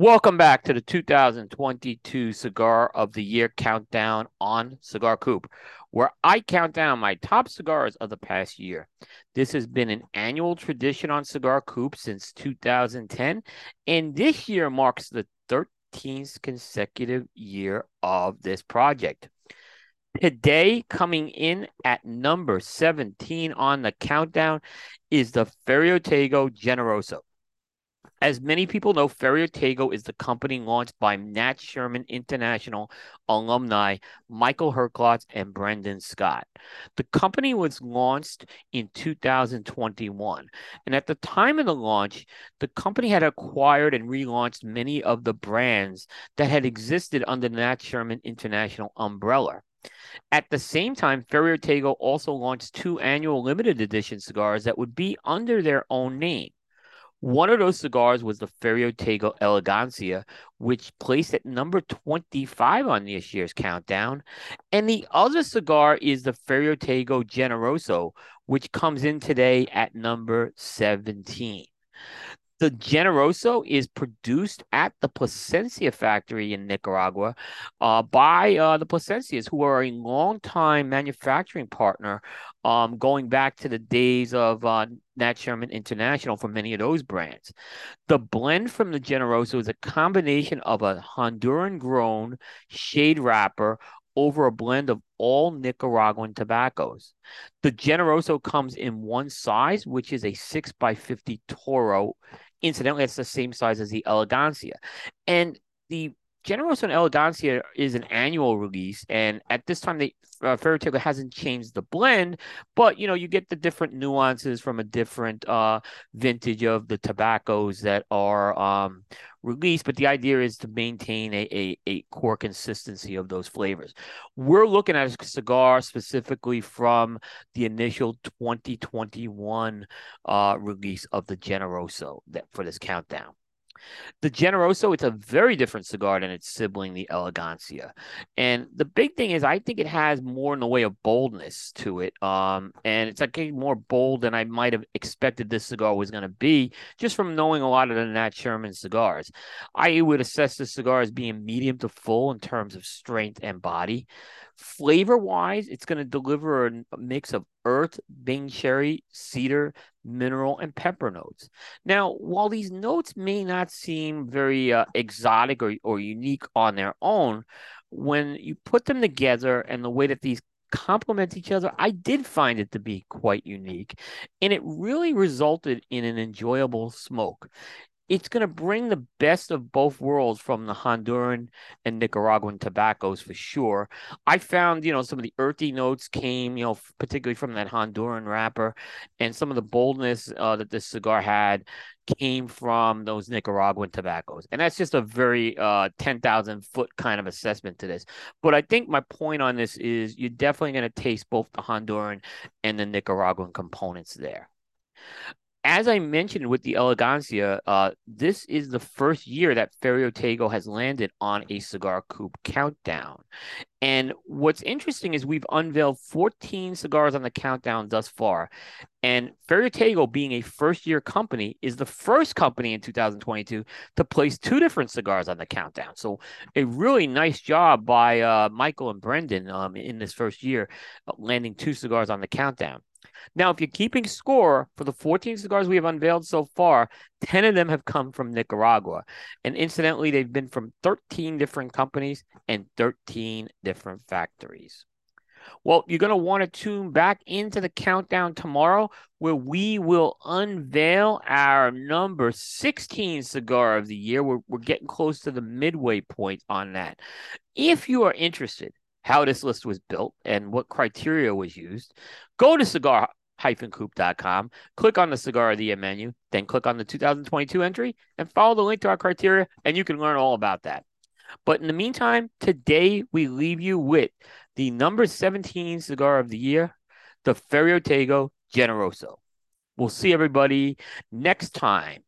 Welcome back to the 2022 Cigar of the Year countdown on Cigar Coop, where I count down my top cigars of the past year. This has been an annual tradition on Cigar Coop since 2010, and this year marks the 13th consecutive year of this project. Today, coming in at number 17 on the countdown, is the Ferio Tego Generoso. As many people know, Ferio Tego is the company launched by Nat Sherman International alumni Michael Herklotz and Brendan Scott. The company was launched in 2021. And at the time of the launch, the company had acquired and relaunched many of the brands that had existed under the Nat Sherman International umbrella. At the same time, Ferio Tego also launched two annual limited edition cigars that would be under their own name. One of those cigars was the Ferio Tego Elegancia, which placed at number 25 on this year's countdown. And the other cigar is the Ferio Tego Generoso, which comes in today at number 17. The Generoso is produced at the Plasencia factory in Nicaragua uh, by uh, the Plasencias, who are a long-time manufacturing partner um, going back to the days of uh, Nat Sherman International for many of those brands. The blend from the Generoso is a combination of a Honduran grown shade wrapper over a blend of all Nicaraguan tobaccos. The Generoso comes in one size, which is a 6 by 50 Toro Incidentally, it's the same size as the Elegancia. And the Generoso and Elegancia is an annual release, and at this time, the uh, Ferio Tego hasn't changed the blend, but you know you get the different nuances from a different uh, vintage of the tobaccos that are um, released. But the idea is to maintain a, a, a core consistency of those flavors. We're looking at a cigar specifically from the initial 2021 uh, release of the Generoso that for this countdown. The Generoso, it's a very different cigar than its sibling, the Elegancia. And the big thing is, I think it has more in the way of boldness to it. Um, and it's like more bold than I might have expected this cigar was going to be, just from knowing a lot of the Nat Sherman cigars. I would assess this cigar as being medium to full in terms of strength and body. Flavor wise, it's going to deliver a mix of earth, Bing cherry, cedar, mineral, and pepper notes. Now, while these notes may not seem very uh, exotic or, or unique on their own, when you put them together and the way that these complement each other, I did find it to be quite unique. And it really resulted in an enjoyable smoke it's going to bring the best of both worlds from the Honduran and Nicaraguan tobaccos for sure. I found, you know, some of the earthy notes came, you know, particularly from that Honduran wrapper, and some of the boldness uh, that this cigar had came from those Nicaraguan tobaccos. And that's just a very uh, 10,000 foot kind of assessment to this. But I think my point on this is you're definitely going to taste both the Honduran and the Nicaraguan components there as I mentioned with the Elegancia, uh, this is the first year that Ferio Tego has landed on a Cigar Coop countdown. And what's interesting is we've unveiled 14 cigars on the countdown thus far. And Ferio being a first year company, is the first company in 2022 to place two different cigars on the countdown. So, a really nice job by uh, Michael and Brendan um, in this first year, uh, landing two cigars on the countdown. Now, if you're keeping score for the 14 cigars we have unveiled so far, 10 of them have come from Nicaragua. And incidentally, they've been from 13 different companies and 13 different factories. Well, you're going to want to tune back into the countdown tomorrow where we will unveil our number 16 cigar of the year. We're, we're getting close to the midway point on that. If you are interested, how this list was built and what criteria was used, go to cigar coop.com, click on the cigar of the year menu, then click on the 2022 entry and follow the link to our criteria, and you can learn all about that. But in the meantime, today we leave you with the number 17 cigar of the year, the Ferio Tego Generoso. We'll see everybody next time